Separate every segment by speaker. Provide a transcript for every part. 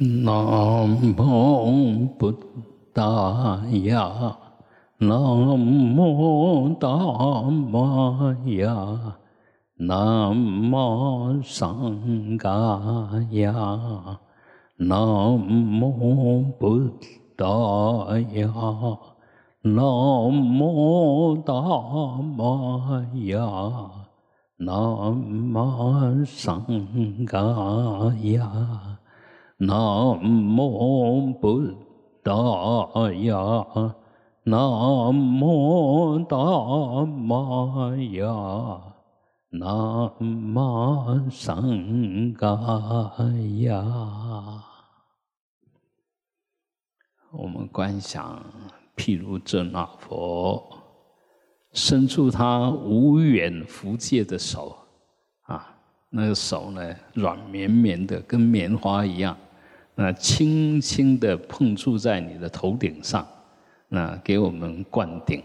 Speaker 1: 南无布达雅，南无达摩雅，南无桑伽雅，南无布达雅，南无达摩雅，南无桑伽雅。南无布达雅，南无达玛雅，南无僧伽雅。我们观想，譬如这那佛伸出他无远弗届的手，啊，那个手呢，软绵绵的，跟棉花一样。那轻轻的碰触在你的头顶上，那给我们灌顶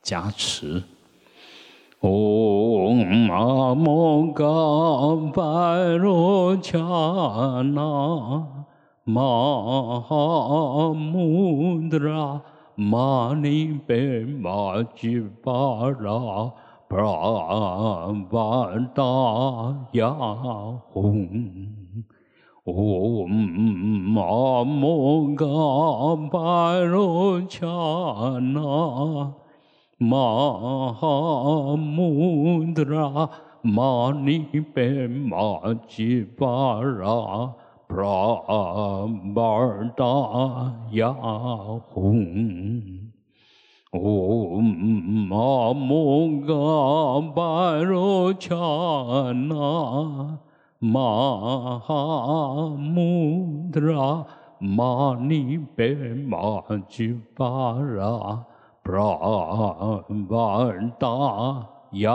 Speaker 1: 加持。嗡阿摩嘎巴罗恰那玛哈穆德拉玛尼贝玛吉巴拉布拉巴达雅吽。嗡阿摩嘎巴罗恰那玛哈穆德拉玛尼贝玛吉巴拉布拉巴达雅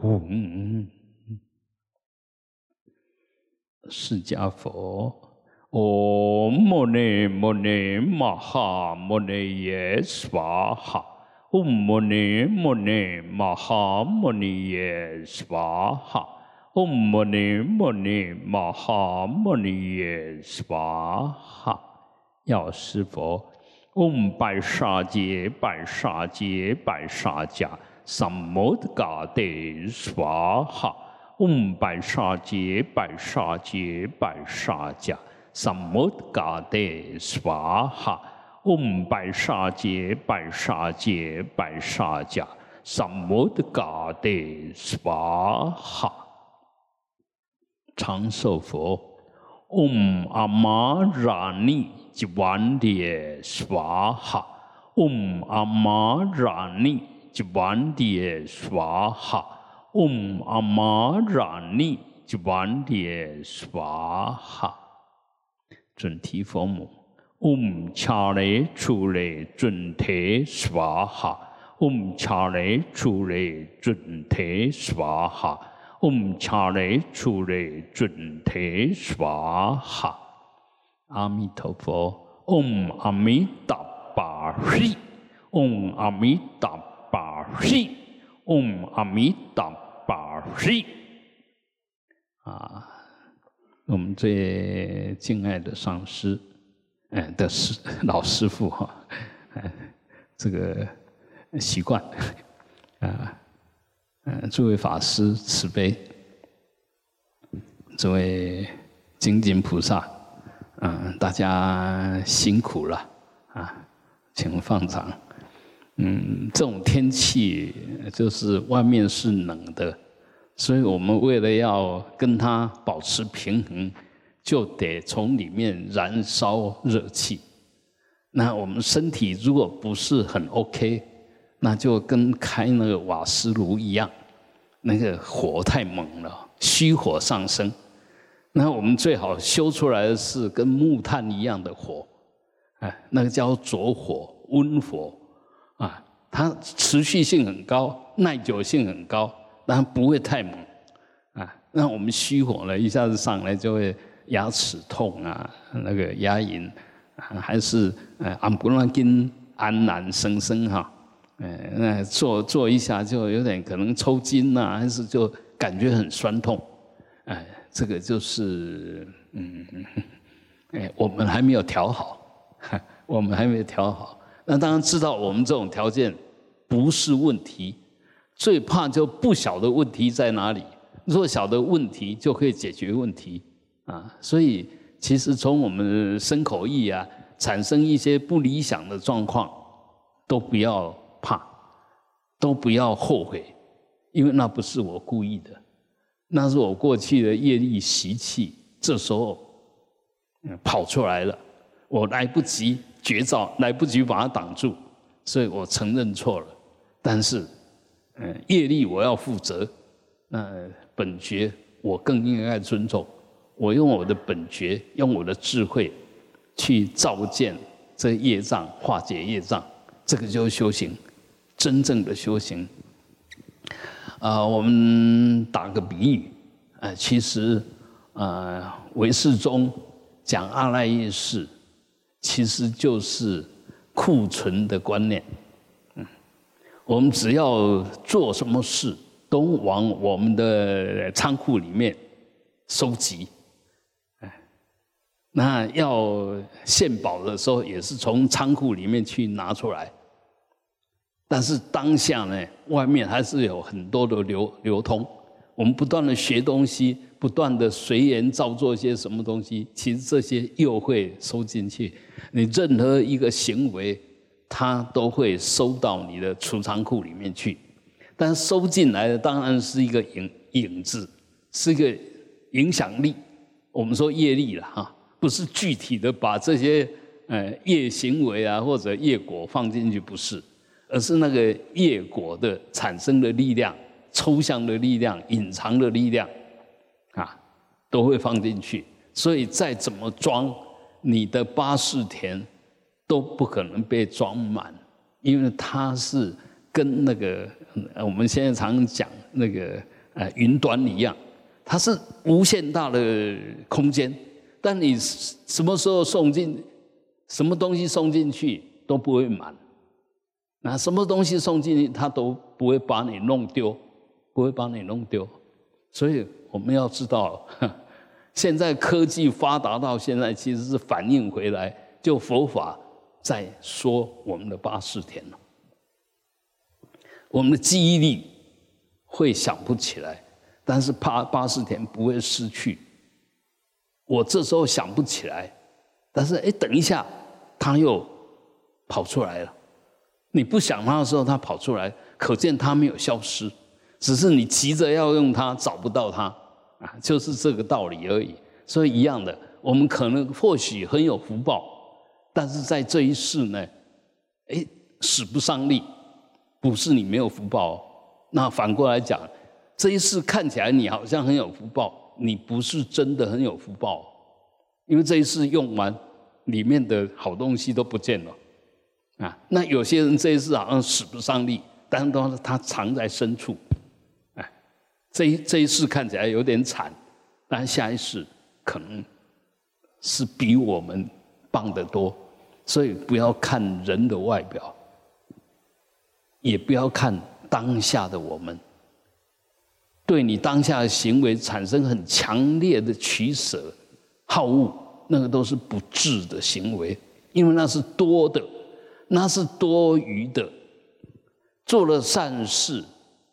Speaker 1: 吽。嗡阿摩那。玛尼贝玛吉巴拉布拉巴达雅吽，释迦佛，唵摩尼摩尼玛哈摩尼耶娑哈，唵摩尼摩尼玛哈摩尼耶娑哈。唵摩尼摩尼玛哈摩尼耶娑哈，药师佛，唵拜沙揭拜沙揭拜沙迦，三摩地嘎帝娑哈，唵拜沙揭拜沙揭拜沙迦，三摩地嘎帝娑哈，唵拜沙揭拜沙揭拜沙迦，三摩地嘎帝娑哈。长寿佛，嗡阿玛拉尼吉万迭娑哈，嗡阿玛拉尼吉万迭娑哈，嗡阿玛拉尼吉万迭娑哈。准提佛母，嗡恰雷出雷准提娑哈，嗡恰雷出雷准提娑嗡恰雷出雷准提娑哈，阿弥陀佛，嗡阿弥达巴悉，嗡阿弥达巴悉，嗡阿弥达巴悉。啊，我们最敬爱的上师，嗯，的师老师傅哈，这个习惯啊。嗯，诸位法师慈悲，诸位精进菩萨，嗯，大家辛苦了啊，请放长。嗯，这种天气就是外面是冷的，所以我们为了要跟它保持平衡，就得从里面燃烧热气。那我们身体如果不是很 OK。那就跟开那个瓦斯炉一样，那个火太猛了，虚火上升。那我们最好修出来的是跟木炭一样的火，哎，那个叫浊火、温火，啊，它持续性很高，耐久性很高，但不会太猛，啊，那我们虚火呢，一下子上来就会牙齿痛啊，那个牙龈，还是呃安不拉根安然生生哈。哎，那做做一下就有点可能抽筋呐，还是就感觉很酸痛，哎，这个就是嗯，哎，我们还没有调好，我们还没有调好。那当然知道我们这种条件不是问题，最怕就不晓得问题在哪里。若晓得问题，就可以解决问题啊。所以其实从我们身口意啊，产生一些不理想的状况，都不要，都不要后悔，因为那不是我故意的，那是我过去的业力习气，这时候跑出来了，我来不及绝招，来不及把它挡住，所以我承认错了。但是，嗯，业力我要负责，那。本觉，我更应该尊重。我用我的本觉，用我的智慧，去照见这业障，化解业障，这个就是修行，真正的修行。啊，我们打个比喻，啊，其实，啊，唯识中讲阿赖耶识，其实就是库存的观念。嗯，我们只要做什么事。都往我们的仓库里面收集，哎，那要献宝的时候，也是从仓库里面去拿出来。但是当下呢，外面还是有很多的流流通。我们不断的学东西，不断的随缘造作些什么东西，其实这些又会收进去。你任何一个行为，它都会收到你的储藏库里面去。但收进来的当然是一个影影子，是一个影响力。我们说业力了哈，不是具体的把这些呃业行为啊或者业果放进去，不是，而是那个业果的产生的力量、抽象的力量、隐藏的力量啊，都会放进去。所以再怎么装，你的八士田都不可能被装满，因为它是跟那个。我们现在常讲那个呃云端一样，它是无限大的空间，但你什么时候送进什么东西送进去都不会满，那什么东西送进去它都不会把你弄丢，不会把你弄丢。所以我们要知道，现在科技发达到现在，其实是反映回来，就佛法在说我们的八世田了。我们的记忆力会想不起来，但是八八十天不会失去。我这时候想不起来，但是哎，等一下，他又跑出来了。你不想他的时候，他跑出来，可见他没有消失，只是你急着要用它，找不到它啊，就是这个道理而已。所以一样的，我们可能或许很有福报，但是在这一世呢，哎，使不上力。不是你没有福报，哦那反过来讲，这一世看起来你好像很有福报，你不是真的很有福报，因为这一世用完，里面的好东西都不见了，啊，那有些人这一世好像使不上力，但是都是他藏在深处，哎，这一这一世看起来有点惨，但下一世可能是比我们棒得多，所以不要看人的外表。也不要看当下的我们，对你当下的行为产生很强烈的取舍、好恶，那个都是不智的行为，因为那是多的，那是多余的。做了善事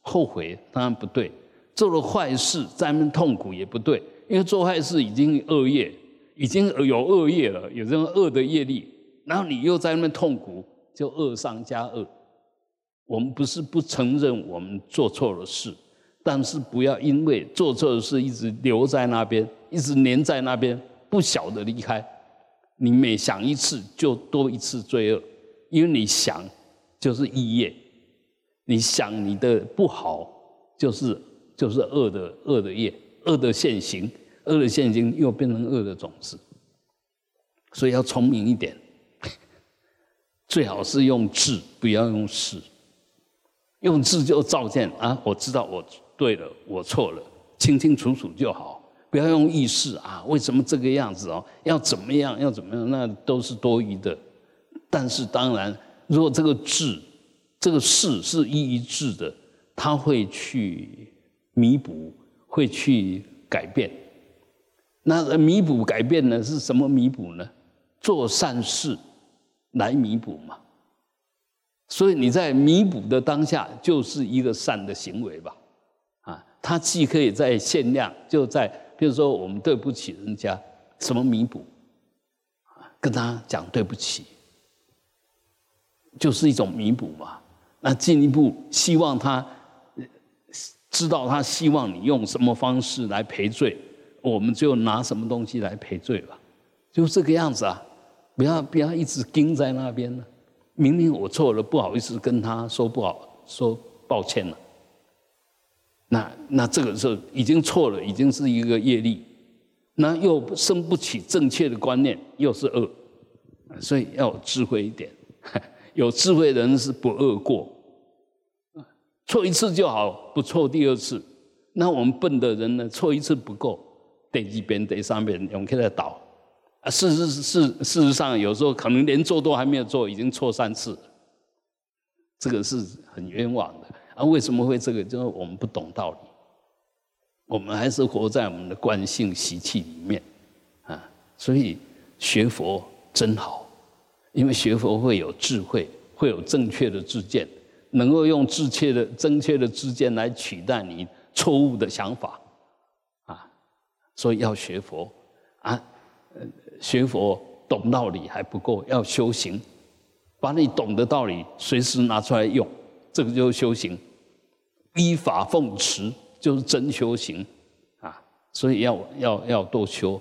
Speaker 1: 后悔当然不对，做了坏事在那痛苦也不对，因为做坏事已经恶业，已经有恶业了，有这种恶的业力，然后你又在那边痛苦，就恶上加恶。我们不是不承认我们做错了事，但是不要因为做错的事一直留在那边，一直黏在那边，不晓得离开。你每想一次就多一次罪恶，因为你想就是意业，你想你的不好就是就是恶的恶的业，恶的现行，恶的现行又变成恶的种子。所以要聪明一点，最好是用智，不要用事。用字就照见啊！我知道我对了，我错了，清清楚楚就好。不要用意识啊！为什么这个样子哦？要怎么样？要怎么样？那都是多余的。但是当然，如果这个智，这个事是一一致的，他会去弥补，会去改变。那弥补改变呢？是什么弥补呢？做善事来弥补嘛。所以你在弥补的当下，就是一个善的行为吧。啊，它既可以在限量，就在比如说我们对不起人家，什么弥补？跟他讲对不起，就是一种弥补嘛。那进一步希望他知道他希望你用什么方式来赔罪。我们就拿什么东西来赔罪吧，就这个样子啊！不要不要一直盯在那边呢。明明我错了，不好意思跟他说不好，说抱歉了。那那这个时候已经错了，已经是一个业力，那又生不起正确的观念，又是恶，所以要智慧一点。有智慧的人是不恶过，错一次就好，不错第二次。那我们笨的人呢，错一次不够。得一遍、第三遍用起来倒，啊，事实事事实上，有时候可能连做都还没有做，已经错三次，这个是很冤枉的。啊，为什么会这个？就是我们不懂道理，我们还是活在我们的惯性习气里面啊。所以学佛真好，因为学佛会有智慧，会有正确的知见，能够用正确的、正确的知见来取代你错误的想法。啊所以要学佛啊，学佛懂道理还不够，要修行，把你懂的道理随时拿出来用，这个就是修行。依法奉持就是真修行啊！所以要要要多修，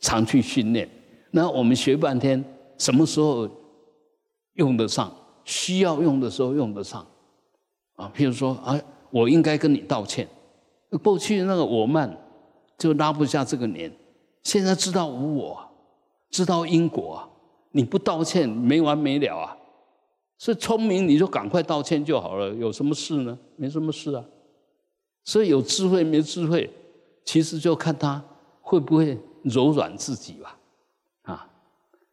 Speaker 1: 常去训练。那我们学半天，什么时候用得上？需要用的时候用得上啊。譬如说啊，我应该跟你道歉，过去那个我慢。就拉不下这个脸，现在知道无我，知道因果，你不道歉没完没了啊！所以聪明你就赶快道歉就好了，有什么事呢？没什么事啊。所以有智慧没智慧，其实就看他会不会柔软自己吧。啊，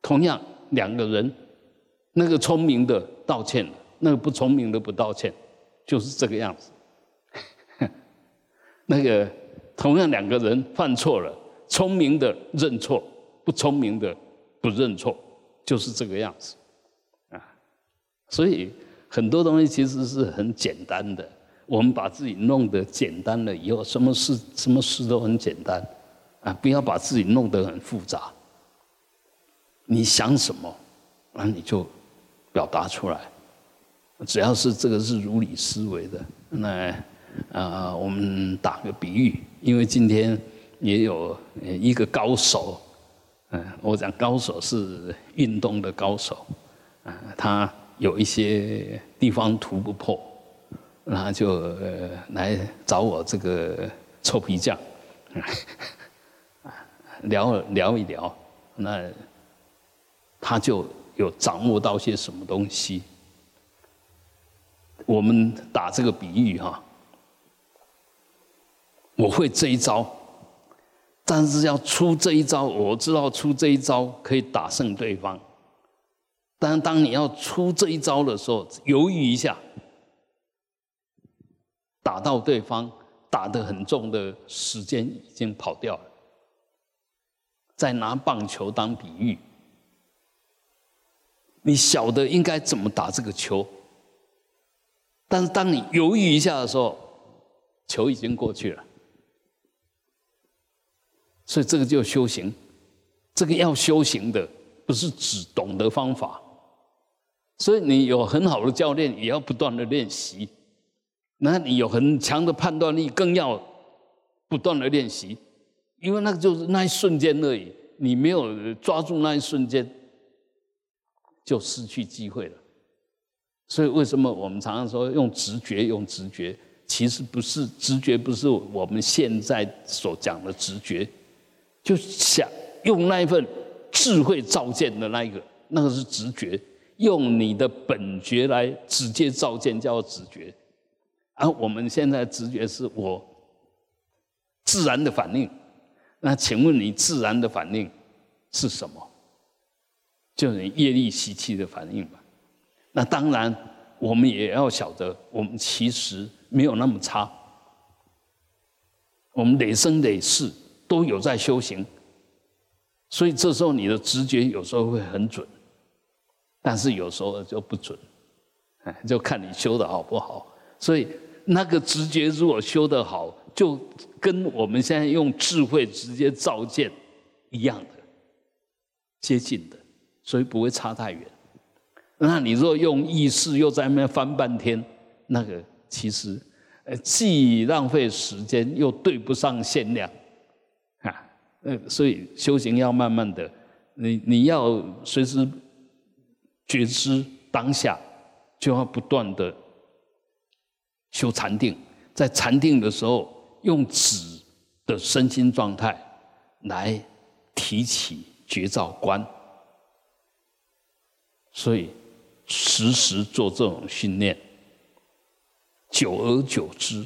Speaker 1: 同样两个人，那个聪明的道歉，那个不聪明的不道歉，就是这个样子。那个。同样两个人犯错了，聪明的认错，不聪明的不认错，就是这个样子，啊，所以很多东西其实是很简单的。我们把自己弄得简单了以后，什么事什么事都很简单，啊，不要把自己弄得很复杂。你想什么，那你就表达出来，只要是这个是如理思维的，那。啊，我们打个比喻，因为今天也有一个高手，嗯，我讲高手是运动的高手，啊，他有一些地方突不破，那就呃来找我这个臭皮匠，啊 聊聊一聊，那他就有掌握到些什么东西。我们打这个比喻哈。我会这一招，但是要出这一招，我知道出这一招可以打胜对方。但当你要出这一招的时候，犹豫一下，打到对方打得很重的时间已经跑掉了。再拿棒球当比喻，你晓得应该怎么打这个球，但是当你犹豫一下的时候，球已经过去了。所以这个叫修行，这个要修行的，不是只懂得方法。所以你有很好的教练，也要不断的练习。那你有很强的判断力，更要不断的练习，因为那个就是那一瞬间而已。你没有抓住那一瞬间，就失去机会了。所以为什么我们常常说用直觉？用直觉，其实不是直觉，不是我们现在所讲的直觉。就想用那一份智慧照见的那一个，那个是直觉，用你的本觉来直接照见叫直觉。而我们现在直觉是我自然的反应。那请问你自然的反应是什么？就是你业力习气的反应吧。那当然，我们也要晓得，我们其实没有那么差。我们累生累世。都有在修行，所以这时候你的直觉有时候会很准，但是有时候就不准，哎，就看你修的好不好。所以那个直觉如果修得好，就跟我们现在用智慧直接照见一样的，接近的，所以不会差太远。那你若用意识又在那边翻半天，那个其实呃既浪费时间又对不上限量。啊呃，所以修行要慢慢的，你你要随时觉知当下，就要不断的修禅定，在禅定的时候，用止的身心状态来提起觉照观，所以时时做这种训练，久而久之，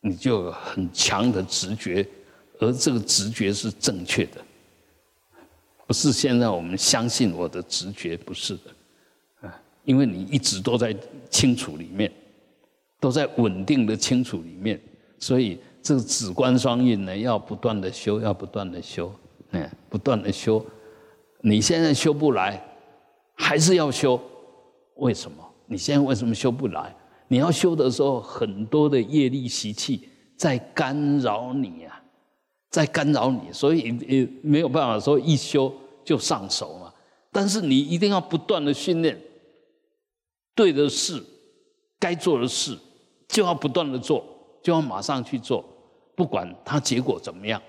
Speaker 1: 你就有很强的直觉。而这个直觉是正确的，不是现在我们相信我的直觉不是的，啊，因为你一直都在清楚里面，都在稳定的清楚里面，所以这个止观双运呢，要不断的修，要不断的修，嗯，不断的修。你现在修不来，还是要修，为什么？你现在为什么修不来？你要修的时候，很多的业力习气在干扰你呀。在干扰你，所以也没有办法说一修就上手嘛。但是你一定要不断的训练，对的事，该做的事，就要不断的做，就要马上去做，不管它结果怎么样。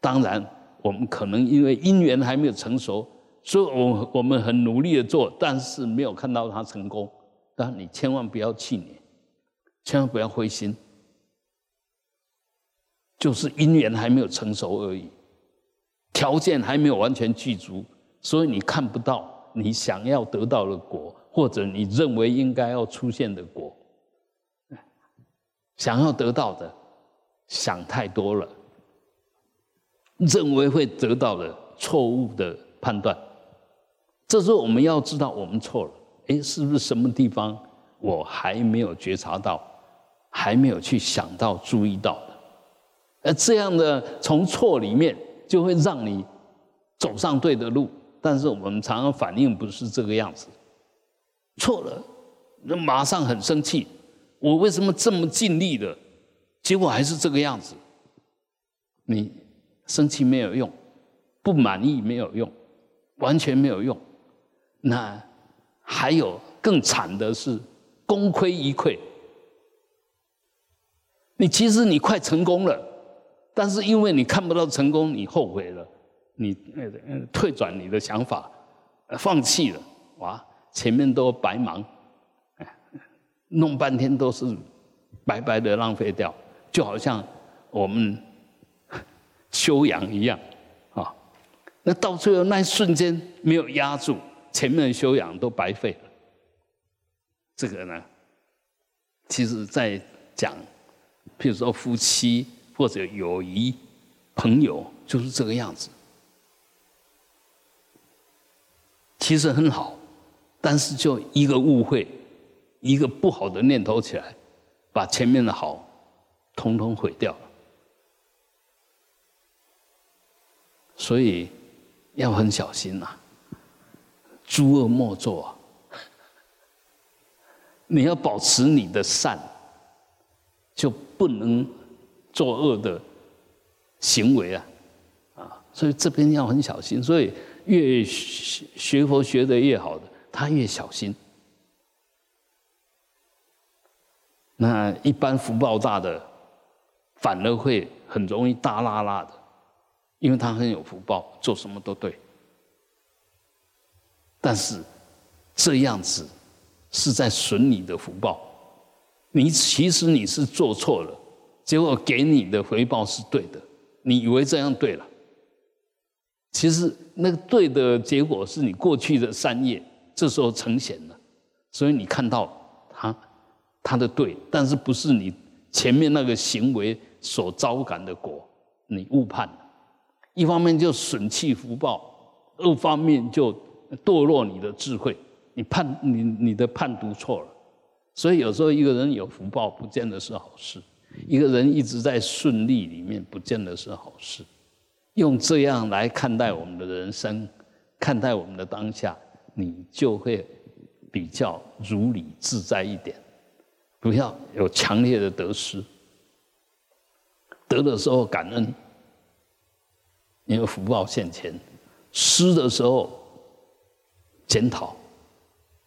Speaker 1: 当然，我们可能因为因缘还没有成熟，所以我我们很努力的做，但是没有看到它成功。但你千万不要气馁，千万不要灰心。就是因缘还没有成熟而已，条件还没有完全具足，所以你看不到你想要得到的果，或者你认为应该要出现的果。想要得到的，想太多了，认为会得到的错误的判断，这时候我们要知道我们错了。哎，是不是什么地方我还没有觉察到，还没有去想到、注意到的？而这样的从错里面就会让你走上对的路，但是我们常常反应不是这个样子，错了，那马上很生气，我为什么这么尽力的，结果还是这个样子？你生气没有用，不满意没有用，完全没有用。那还有更惨的是功亏一篑，你其实你快成功了。但是因为你看不到成功，你后悔了，你呃退转你的想法，放弃了，哇，前面都白忙，弄半天都是白白的浪费掉，就好像我们 修养一样，啊，那到最后那一瞬间没有压住，前面的修养都白费了。这个呢，其实在讲，譬如说夫妻。或者友谊、朋友就是这个样子，其实很好，但是就一个误会，一个不好的念头起来，把前面的好通通毁掉了。所以要很小心呐，诸恶莫作啊！你要保持你的善，就不能。作恶的行为啊，啊，所以这边要很小心。所以越学佛学的越好的，他越小心。那一般福报大的，反而会很容易大拉拉的，因为他很有福报，做什么都对。但是这样子是在损你的福报，你其实你是做错了。结果给你的回报是对的，你以为这样对了，其实那个对的结果是你过去的善业，这时候呈现了，所以你看到他他的对，但是不是你前面那个行为所招感的果，你误判了，一方面就损气福报，二方面就堕落你的智慧，你判你你的判读错了，所以有时候一个人有福报，不见得是好事。一个人一直在顺利里面，不见得是好事。用这样来看待我们的人生，看待我们的当下，你就会比较如理自在一点。不要有强烈的得失，得的时候感恩，因为福报现前；失的时候检讨，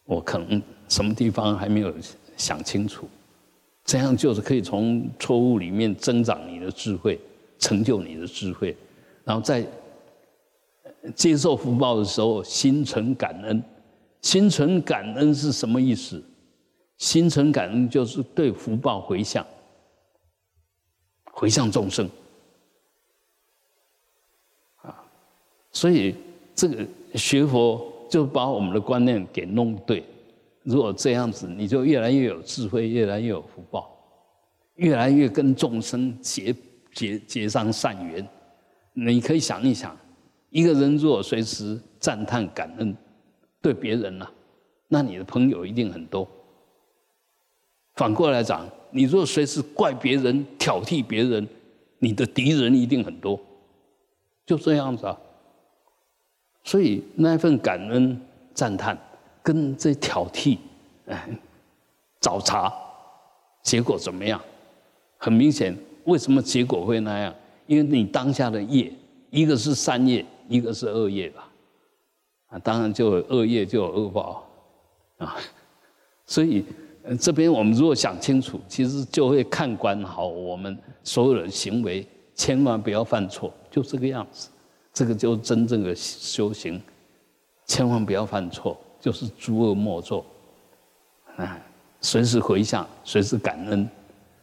Speaker 1: 我可能什么地方还没有想清楚。这样就是可以从错误里面增长你的智慧，成就你的智慧，然后在接受福报的时候心存感恩。心存感恩是什么意思？心存感恩就是对福报回向，回向众生啊。所以这个学佛就把我们的观念给弄对。如果这样子，你就越来越有智慧，越来越有福报，越来越跟众生结结结上善缘。你可以想一想，一个人如果随时赞叹感恩，对别人呐，那你的朋友一定很多。反过来讲，你如果随时怪别人、挑剔别人，你的敌人一定很多。就这样子啊。所以那份感恩赞叹。跟这挑剔，哎，找茬，结果怎么样？很明显，为什么结果会那样？因为你当下的业，一个是善业，一个是恶业吧？啊，当然就有恶业就有恶报啊。所以这边我们如果想清楚，其实就会看管好我们所有的行为，千万不要犯错，就这个样子。这个就真正的修行，千万不要犯错。就是诸恶莫作，啊，随时回向，随时感恩，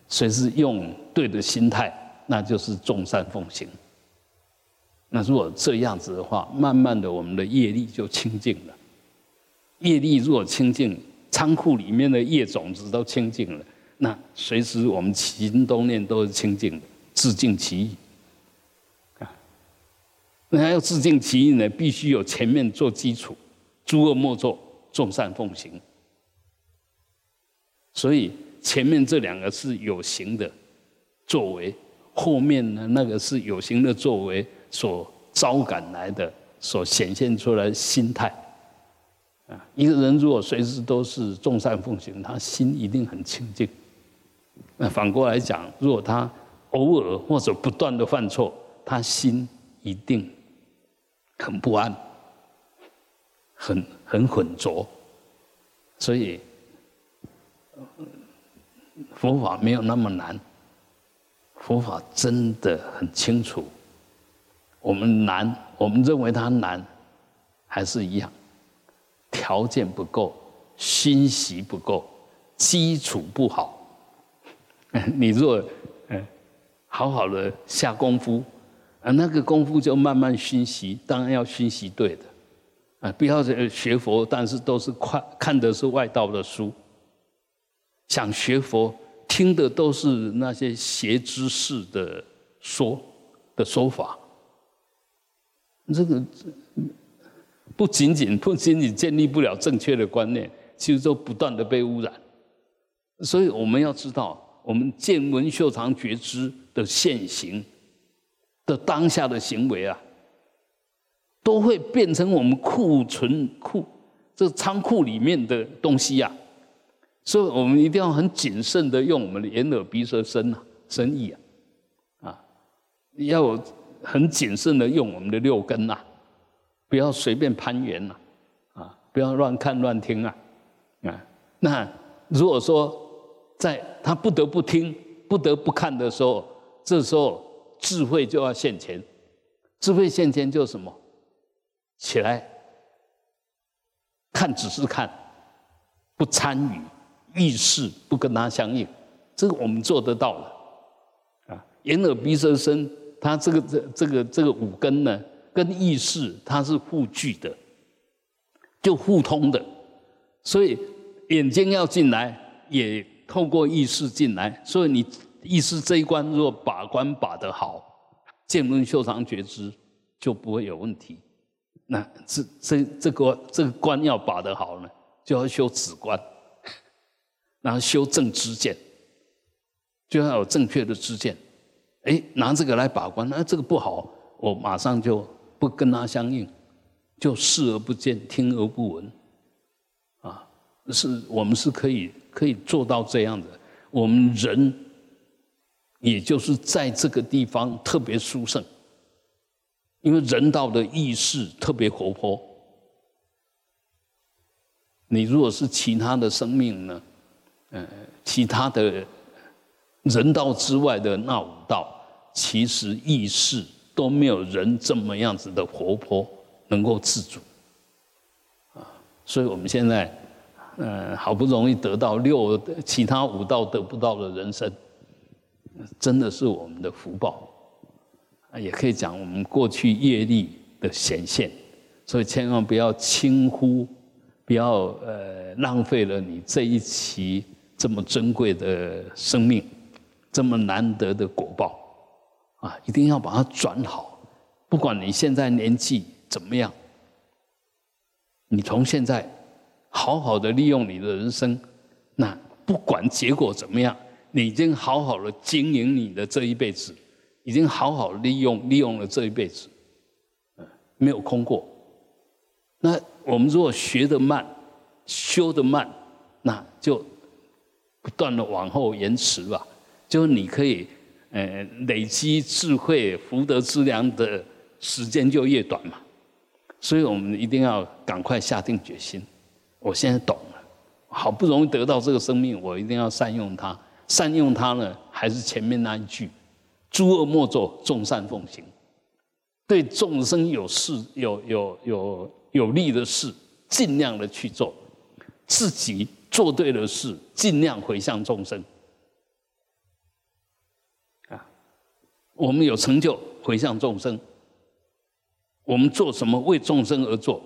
Speaker 1: 随时用对的心态，那就是众善奉行。那如果这样子的话，慢慢的我们的业力就清净了。业力如果清净，仓库里面的业种子都清净了，那随时我们起心动念都是清净的，自净其意。那要自净其意呢，必须有前面做基础。诸恶莫作，众善奉行。所以前面这两个是有形的作为，后面呢那个是有形的作为所招感来的，所显现出来心态。啊，一个人如果随时都是众善奉行，他心一定很清净。那反过来讲，如果他偶尔或者不断的犯错，他心一定很不安。很很浑浊，所以佛法没有那么难。佛法真的很清楚，我们难，我们认为它难，还是一样，条件不够，心习不够，基础不好。你若嗯好好的下功夫，啊，那个功夫就慢慢熏习，当然要熏习对的。啊，不要学佛，但是都是看看的是外道的书，想学佛听的都是那些邪知识的说的说法，这个不仅仅不仅仅建立不了正确的观念，其实都不断的被污染。所以我们要知道，我们见闻嗅尝觉知的现行的当下的行为啊。都会变成我们库存库这仓库里面的东西呀，所以我们一定要很谨慎的用我们的眼耳鼻舌身啊，身意啊，啊，要很谨慎的用我们的六根呐，不要随便攀援呐，啊，不要乱看乱听啊，啊，那如果说在他不得不听、不得不看的时候，这时候智慧就要现前，智慧现前就是什么？起来看，只是看，不参与，意识不跟他相应，这个我们做得到了啊。眼耳鼻舌身，它这个这这个这个五根呢，跟意识它是互具的，就互通的。所以眼睛要进来，也透过意识进来。所以你意思这一关，若把关把得好，见闻修长觉知就不会有问题。那这这这个这个关要把得好呢，就要修止观，然后修正知见，就要有正确的知见。哎，拿这个来把关，那这个不好，我马上就不跟他相应，就视而不见，听而不闻，啊，是我们是可以可以做到这样的。我们人，也就是在这个地方特别殊胜，因为人道的意识特别活泼。你如果是其他的生命呢，呃，其他的人道之外的那五道，其实意识都没有人这么样子的活泼，能够自主，啊，所以我们现在，呃，好不容易得到六其他五道得不到的人生，真的是我们的福报，啊，也可以讲我们过去业力的显现，所以千万不要轻忽。不要呃浪费了你这一期这么珍贵的生命，这么难得的果报，啊，一定要把它转好。不管你现在年纪怎么样，你从现在好好的利用你的人生，那不管结果怎么样，你已经好好的经营你的这一辈子，已经好好利用利用了这一辈子，嗯，没有空过。那我们如果学得慢，修得慢，那就不断的往后延迟吧。就你可以，呃，累积智慧、福德资粮的时间就越短嘛。所以我们一定要赶快下定决心。我现在懂了，好不容易得到这个生命，我一定要善用它。善用它呢，还是前面那一句：诸恶莫作，众善奉行。对众生有事，有有有。有利的事，尽量的去做；自己做对的事，尽量回向众生。啊，我们有成就，回向众生。我们做什么，为众生而做，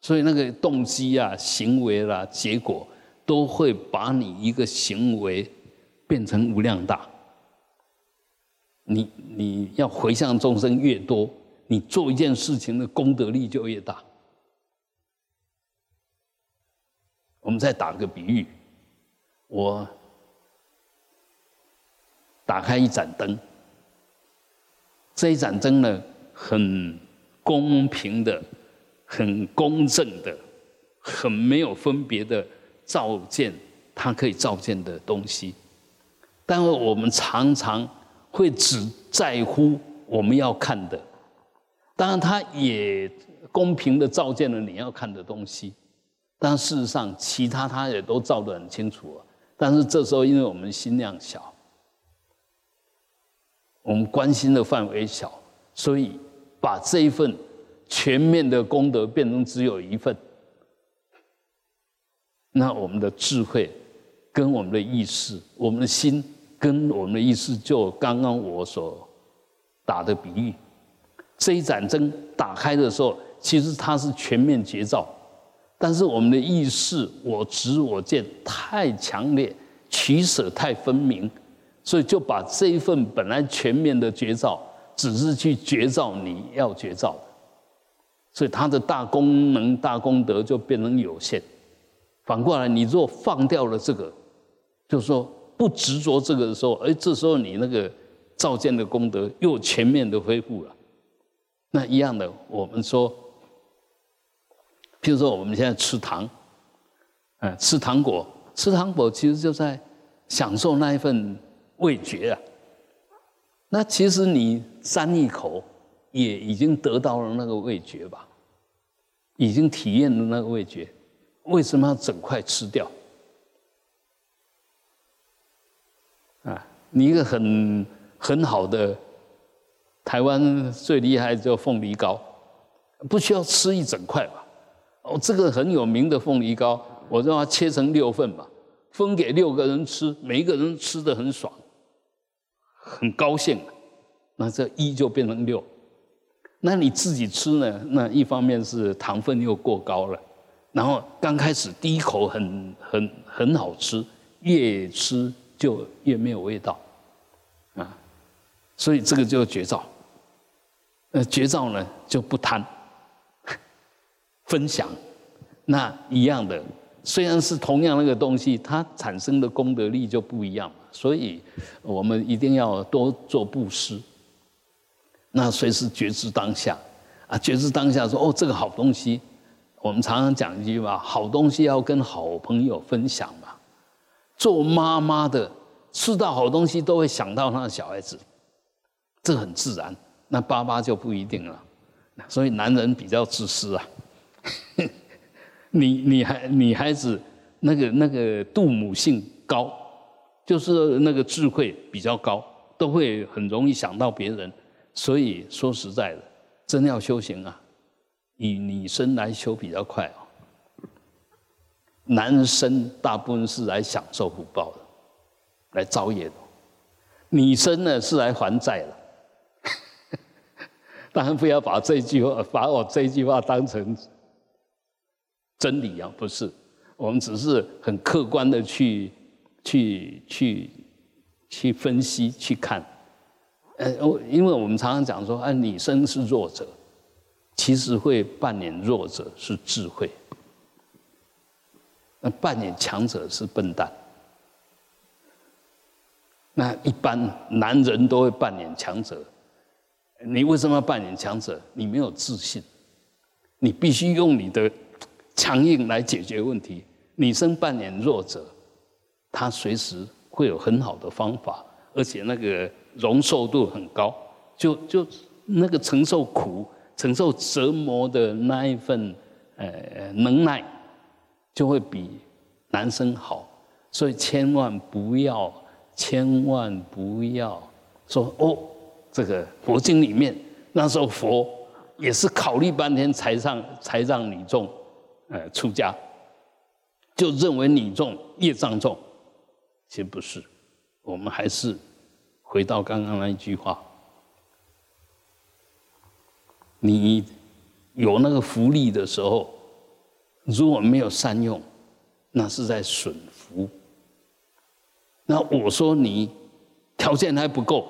Speaker 1: 所以那个动机啊、行为啦、结果，都会把你一个行为变成无量大。你你要回向众生越多，你做一件事情的功德力就越大。我们再打个比喻，我打开一盏灯，这一盏灯呢，很公平的、很公正的、很没有分别的照见它可以照见的东西。但是我们常常会只在乎我们要看的，当然它也公平的照见了你要看的东西。但事实上，其他他也都照得很清楚啊。但是这时候，因为我们心量小，我们关心的范围小，所以把这一份全面的功德变成只有一份。那我们的智慧跟我们的意识，我们的心跟我们的意思，就刚刚我所打的比喻，这一盏灯打开的时候，其实它是全面绝照。但是我们的意识，我执我见太强烈，取舍太分明，所以就把这一份本来全面的觉照，只是去觉照你要觉照的，所以它的大功能、大功德就变成有限。反过来，你若放掉了这个，就说不执着这个的时候，哎，这时候你那个造见的功德又全面的恢复了。那一样的，我们说。譬如说，我们现在吃糖，嗯，吃糖果，吃糖果其实就在享受那一份味觉啊。那其实你沾一口，也已经得到了那个味觉吧，已经体验了那个味觉。为什么要整块吃掉？你一个很很好的台湾最厉害叫凤梨糕，不需要吃一整块吧？哦，这个很有名的凤梨糕，我让它切成六份吧，分给六个人吃，每一个人吃的很爽，很高兴。那这一就变成六，那你自己吃呢？那一方面是糖分又过高了，然后刚开始第一口很很很好吃，越吃就越没有味道，啊，所以这个就绝招。呃，绝招呢就不贪。分享，那一样的，虽然是同样那个东西，它产生的功德力就不一样所以，我们一定要多做布施。那随时觉知当下啊，觉知当下说哦，这个好东西，我们常常讲一句话，好东西要跟好朋友分享。做妈妈的吃到好东西都会想到他的小孩子，这很自然。那爸爸就不一定了，所以男人比较自私啊。你你孩你孩子那个那个度母性高，就是那个智慧比较高，都会很容易想到别人。所以说实在的，真要修行啊，以女生来修比较快哦。男生大部分是来享受福报的，来造业的。女生呢是来还债的。当然不要把这句话把我这句话当成。真理啊，不是，我们只是很客观的去去去去分析去看，呃，我因为我们常常讲说，啊，女生是弱者，其实会扮演弱者是智慧，那扮演强者是笨蛋，那一般男人都会扮演强者，你为什么要扮演强者？你没有自信，你必须用你的。强硬来解决问题，女生扮演弱者，她随时会有很好的方法，而且那个容受度很高，就就那个承受苦、承受折磨的那一份呃能耐，就会比男生好。所以千万不要，千万不要说哦，这个佛经里面那时候佛也是考虑半天才让才让女众。呃，出家就认为你重业障重，其实不是。我们还是回到刚刚那一句话：你有那个福利的时候，如果没有善用，那是在损福。那我说你条件还不够，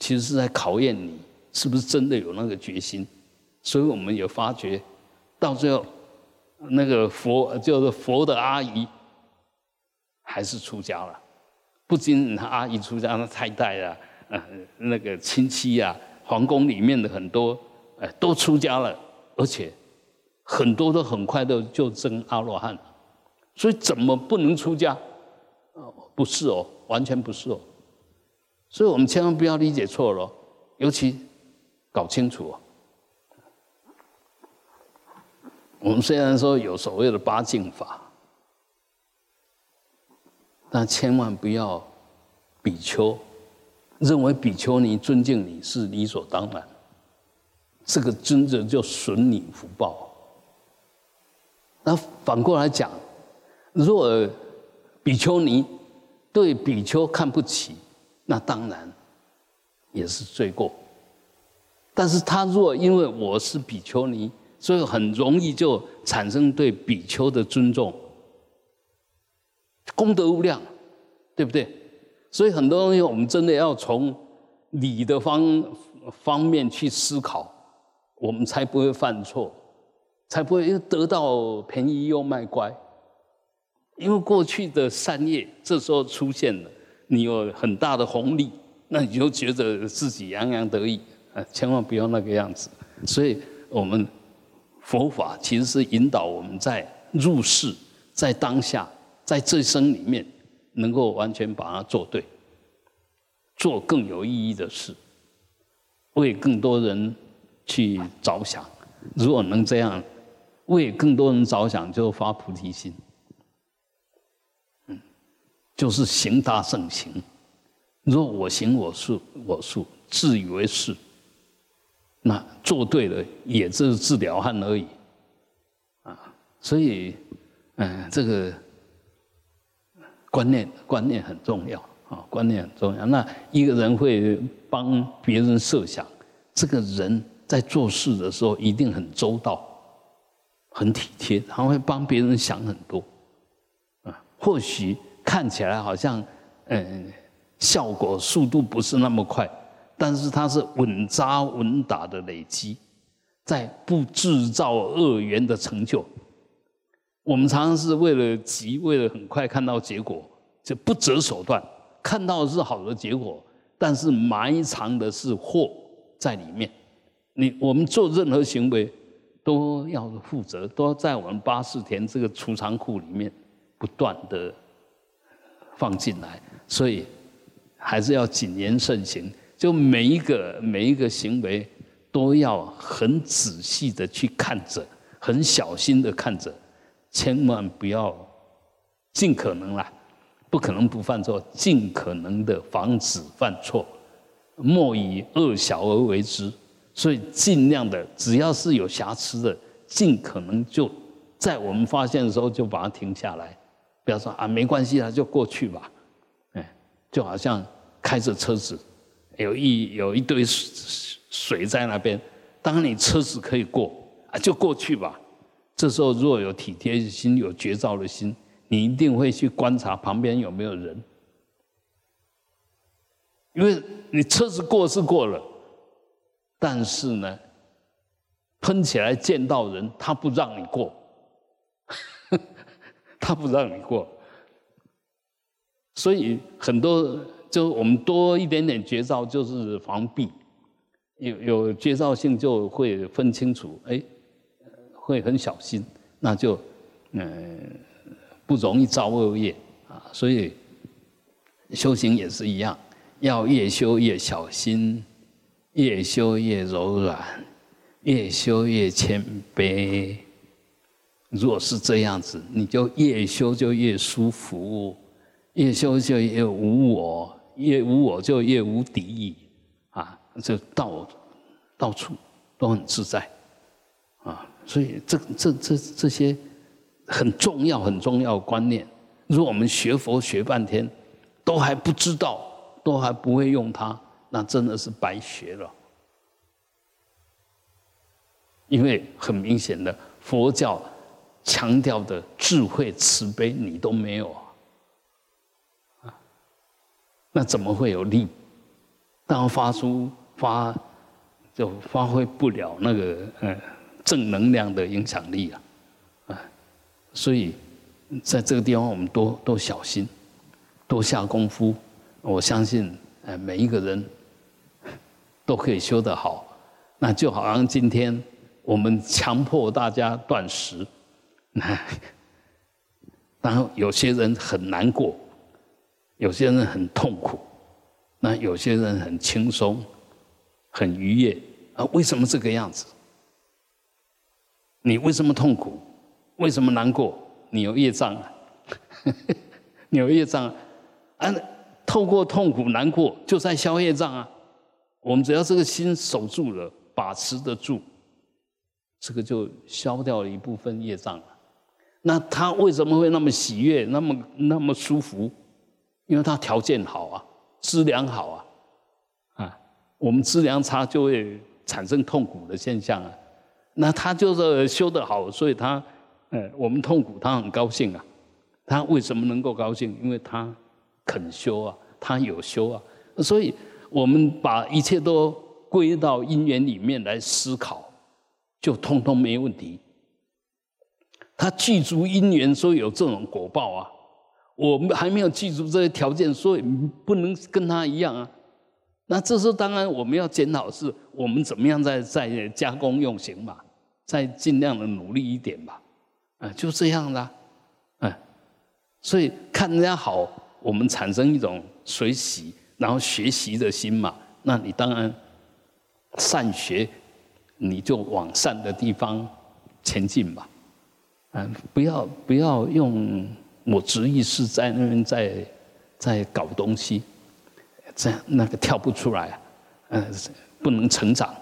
Speaker 1: 其实是在考验你是不是真的有那个决心。所以我们有发觉。到最后，那个佛就是佛的阿姨，还是出家了。不仅他阿姨出家，那太太啊，呃，那个亲戚啊，皇宫里面的很多，呃，都出家了，而且很多都很快的就证阿罗汉。所以怎么不能出家？哦，不是哦，完全不是哦。所以我们千万不要理解错了，尤其搞清楚哦。我们虽然说有所谓的八敬法，但千万不要比丘认为比丘尼尊敬你是理所当然，这个真的就损你福报。那反过来讲，若比丘尼对比丘看不起，那当然也是罪过。但是他若因为我是比丘尼，所以很容易就产生对比丘的尊重，功德无量，对不对？所以很多东西我们真的要从理的方方面去思考，我们才不会犯错，才不会又得到便宜又卖乖。因为过去的善业这时候出现了，你有很大的红利，那你就觉得自己洋洋得意啊！千万不要那个样子。所以我们。佛法其实是引导我们在入世，在当下，在这一生里面，能够完全把它做对，做更有意义的事，为更多人去着想。如果能这样，为更多人着想，就发菩提心。嗯，就是行大圣行。若我行我素，我素自以为是。那做对了，也只是治疗汉而已，啊，所以，嗯，这个观念观念很重要啊，观念很重要。那一个人会帮别人设想，这个人在做事的时候一定很周到，很体贴，他会帮别人想很多，啊，或许看起来好像，嗯，效果速度不是那么快。但是它是稳扎稳打的累积，在不制造恶缘的成就。我们常常是为了急，为了很快看到结果，就不择手段。看到是好的结果，但是埋藏的是祸，在里面。你我们做任何行为都要负责，都要在我们八四田这个储藏库里面不断的放进来，所以还是要谨言慎行。就每一个每一个行为都要很仔细的去看着，很小心的看着，千万不要尽可能啦，不可能不犯错，尽可能的防止犯错，莫以恶小而为之。所以尽量的，只要是有瑕疵的，尽可能就在我们发现的时候就把它停下来，不要说啊没关系啊，就过去吧。哎，就好像开着车子，有一有一堆水在那边，当你车子可以过啊，就过去吧。这时候若有体贴心、有绝招的心，你一定会去观察旁边有没有人，因为你车子过是过了。但是呢，喷起来见到人，他不让你过，他不让你过，所以很多就我们多一点点绝招，就是防避，有有绝招性就会分清楚，哎，会很小心，那就嗯不容易造恶业啊。所以修行也是一样，要越修越小心。越修越柔软，越修越谦卑。若是这样子，你就越修就越舒服，越修就越无我，越无我就越无敌意啊！就到到处都很自在啊！所以这这这这些很重要很重要的观念，如果我们学佛学半天，都还不知道，都还不会用它。那真的是白学了，因为很明显的佛教强调的智慧慈悲你都没有啊，那怎么会有力？当发出发就发挥不了那个呃正能量的影响力啊，啊，所以在这个地方我们多多小心，多下功夫，我相信呃每一个人。都可以修得好，那就好像今天我们强迫大家断食，那然后有些人很难过，有些人很痛苦，那有些人很轻松，很愉悦啊？为什么这个样子？你为什么痛苦？为什么难过？你有业障啊！你有业障啊！透过痛苦难过，就在消业障啊！我们只要这个心守住了，把持得住，这个就消掉了一部分业障了。那他为什么会那么喜悦，那么那么舒服？因为他条件好啊，资粮好啊，啊，我们资粮差就会产生痛苦的现象啊。那他就是修得好，所以他，呃，我们痛苦，他很高兴啊。他为什么能够高兴？因为他肯修啊，他有修啊，所以。我们把一切都归到因缘里面来思考，就通通没问题。他记住因缘，所以有这种果报啊。我们还没有记住这些条件，所以不能跟他一样啊。那这时候当然我们要检讨，是我们怎么样在在加工用行嘛，再尽量的努力一点吧。啊，就这样啦。嗯，所以看人家好，我们产生一种随喜。然后学习的心嘛，那你当然善学，你就往善的地方前进吧。嗯，不要不要用我执意是在那边在在搞东西，这样那个跳不出来，嗯，不能成长，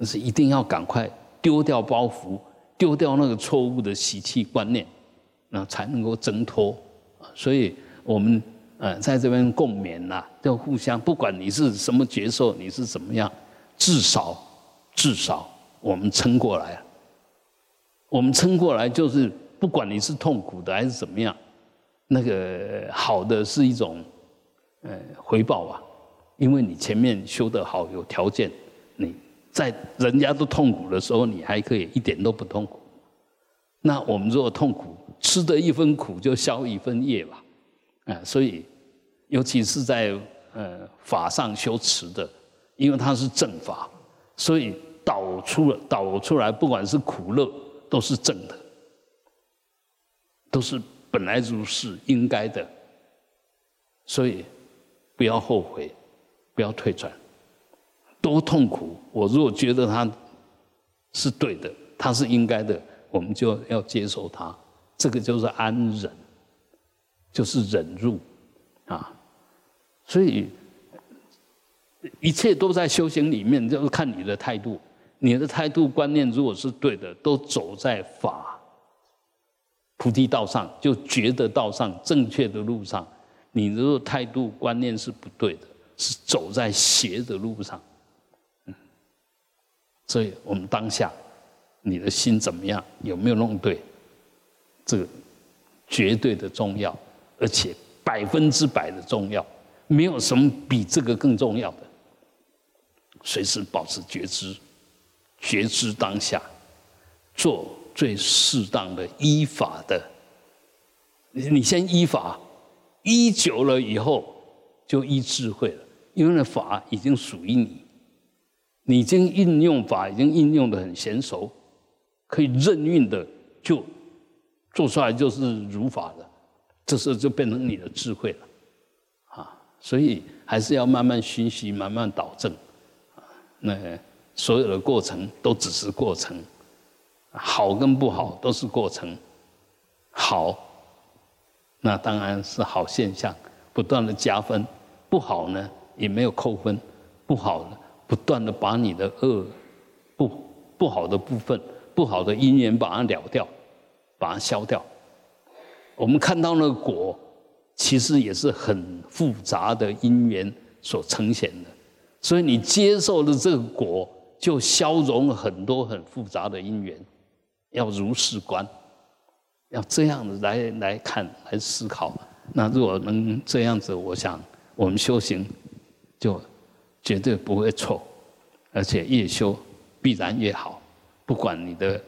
Speaker 1: 是一定要赶快丢掉包袱，丢掉那个错误的习气观念，那才能够挣脱。所以我们。呃，在这边共勉呐，就互相，不管你是什么角色，你是怎么样，至少至少我们撑过来。我们撑过来，就是不管你是痛苦的还是怎么样，那个好的是一种呃回报吧，因为你前面修得好，有条件，你在人家都痛苦的时候，你还可以一点都不痛苦。那我们如果痛苦，吃得一分苦就消一分业吧。啊，所以，尤其是在呃法上修持的，因为它是正法，所以导出了导出来，不管是苦乐，都是正的，都是本来如是应该的。所以不要后悔，不要退转，多痛苦，我如果觉得它是对的，它是应该的，我们就要接受它。这个就是安忍，就是忍辱啊。所以一切都在修行里面，就是看你的态度。你的态度观念如果是对的，都走在法菩提道上，就觉得道上正确的路上。你如果态度观念是不对的，是走在邪的路上。所以我们当下你的心怎么样？有没有弄对？这个绝对的重要，而且百分之百的重要。没有什么比这个更重要的。随时保持觉知，觉知当下，做最适当的依法的。你你先依法，依久了以后就依智慧了，因为那法已经属于你，你已经运用法已经应用的很娴熟，可以任运的就做出来就是如法的，这时候就变成你的智慧了。啊所以还是要慢慢熏习，慢慢导正，那所有的过程都只是过程，好跟不好都是过程，好，那当然是好现象，不断的加分；不好呢，也没有扣分，不好呢，不断的把你的恶不不好的部分、不好的因缘把它了掉，把它消掉。我们看到那个果。其实也是很复杂的因缘所呈现的，所以你接受了这个果，就消融很多很复杂的因缘。要如是观，要这样子来来看来思考。那如果能这样子，我想我们修行就绝对不会错，而且越修必然越好。不管你的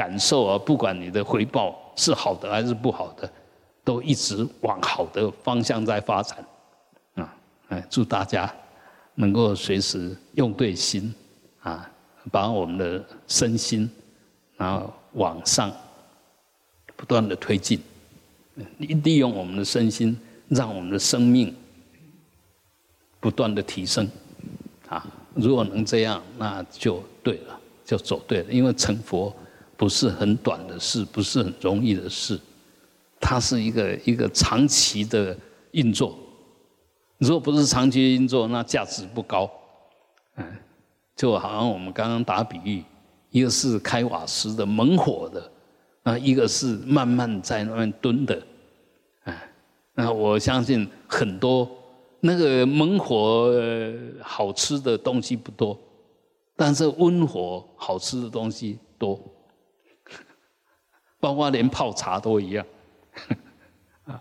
Speaker 1: 感受啊，不管你的回报是好的还是不好的。都一直往好的方向在发展，啊，哎，祝大家能够随时用对心，啊，把我们的身心，然后往上不断的推进，利用我们的身心，让我们的生命不断的提升，啊，如果能这样，那就对了，就走对了，因为成佛不是很短的事，不是很容易的事。它是一个一个长期的运作，如果不是长期运作，那价值不高。嗯，就好像我们刚刚打比喻，一个是开瓦斯的猛火的，啊，一个是慢慢在那边蹲的，啊，那我相信很多那个猛火好吃的东西不多，但是温火好吃的东西多，包括连泡茶都一样。啊，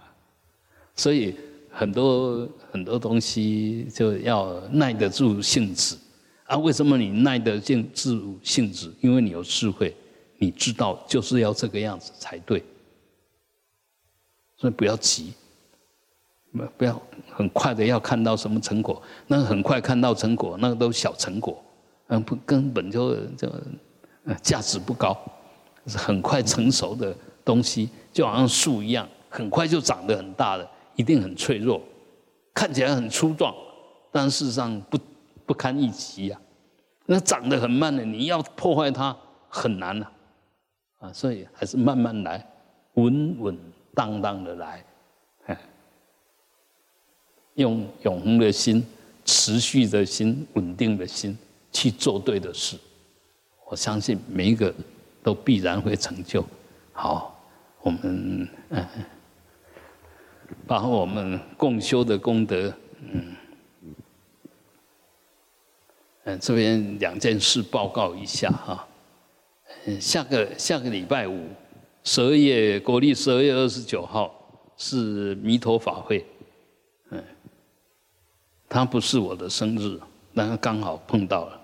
Speaker 1: 所以很多很多东西就要耐得住性子啊。为什么你耐得住性子？因为你有智慧，你知道就是要这个样子才对。所以不要急，不不要很快的要看到什么成果。那很快看到成果，那个都小成果，嗯，不根本就就价值不高，是很快成熟的。东西就好像树一样，很快就长得很大的，一定很脆弱，看起来很粗壮，但事实上不不堪一击呀。那长得很慢的，你要破坏它很难啊，啊，所以还是慢慢来，稳稳当当的来，用永恒的心、持续的心、稳定的心去做对的事，我相信每一个都必然会成就。好。我们嗯，把我们共修的功德，嗯，嗯，这边两件事报告一下哈。下个下个礼拜五，十二月国历十二月二十九号是弥陀法会，嗯，他不是我的生日，但刚好碰到了。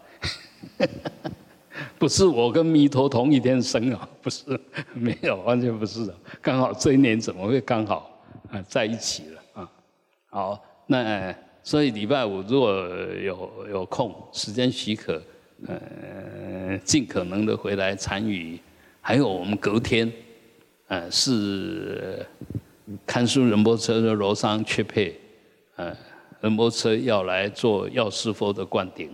Speaker 1: 不是我跟弥陀同一天生啊，不是，没有，完全不是的。刚好这一年怎么会刚好啊在一起了啊？好，那所以礼拜五如果有有空，时间许可，呃，尽可能的回来参与。还有我们隔天，呃，是看书仁波车的罗桑缺配，呃，仁波车要来做药师佛的灌顶，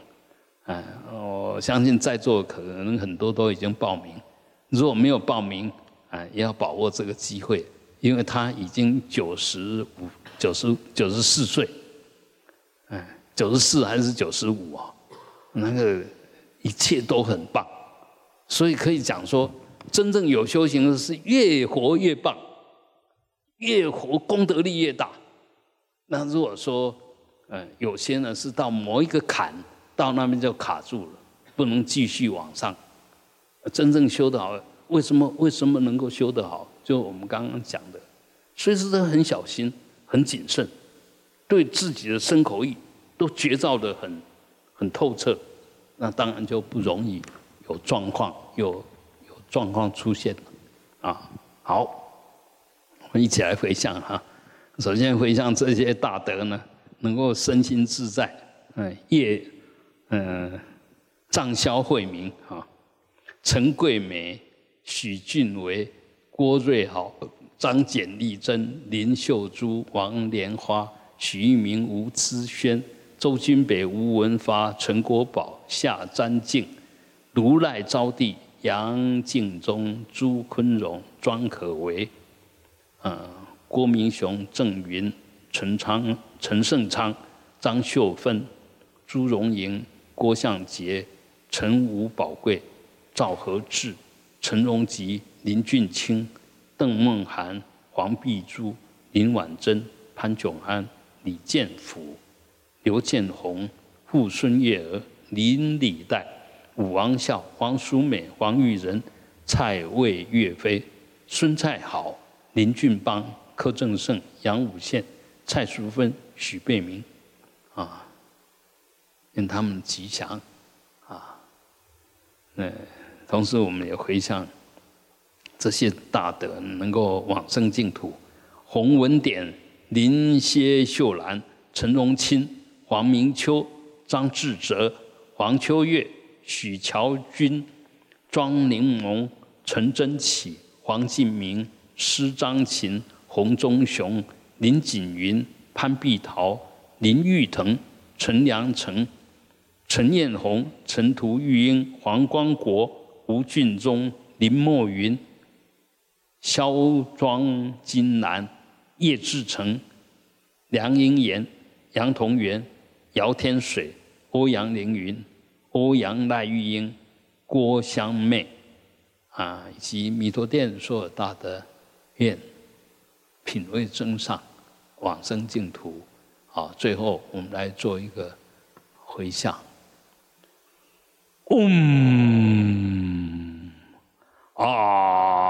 Speaker 1: 啊，我相信在座可能很多都已经报名，如果没有报名，啊，也要把握这个机会，因为他已经九十五、九十九十四岁，嗯，九十四还是九十五啊？那个一切都很棒，所以可以讲说，真正有修行的是越活越棒，越活功德力越大。那如果说，嗯，有些呢是到某一个坎，到那边就卡住了，不能继续往上。真正修得好，为什么为什么能够修得好？就我们刚刚讲的，随时都很小心、很谨慎，对自己的身口意都觉照的很。很透彻，那当然就不容易有状况，有有状况出现啊。好，我们一起来回想哈。首先回想这些大德呢，能够身心自在，嗯，业嗯，藏消慧明啊，陈桂梅、许俊维、郭瑞豪、张简丽珍、林秀珠、王莲花、许玉明、吴思轩。周君北、吴文发、陈国宝、夏占敬、卢赖招娣、杨敬忠、朱坤荣、庄可为、嗯，郭明雄、郑云、陈昌、陈胜昌、张秀芬、朱荣莹、郭向杰、陈武宝贵、赵和志、陈荣吉、林俊清、邓梦涵、黄碧珠、林婉珍、潘炯安、李建福。刘建宏、傅孙月娥、林礼代、武王孝、黄淑美、黄玉仁、蔡魏岳飞、孙蔡好、林俊邦、柯正胜、杨武宪、蔡淑芬、许贝明，啊，愿他们吉祥，啊，嗯同时我们也回向这些大德能够往生净土，洪文典、林歇秀兰、陈荣清。黄明秋、张志哲、黄秋月、许乔军、庄柠檬、陈真启、黄敬明、施张琴、洪忠雄、林锦云、潘碧桃、林玉腾、陈良成、陈彦宏、陈图玉英、黄光国、吴俊忠、林墨云、肖庄金兰、叶志成、梁英岩、杨同元。姚天水、欧阳凌云、欧阳赖玉英、郭香妹，啊，以及弥陀殿所有大德，愿品味增上，往生净土。好，最后我们来做一个回向。Um. Ah.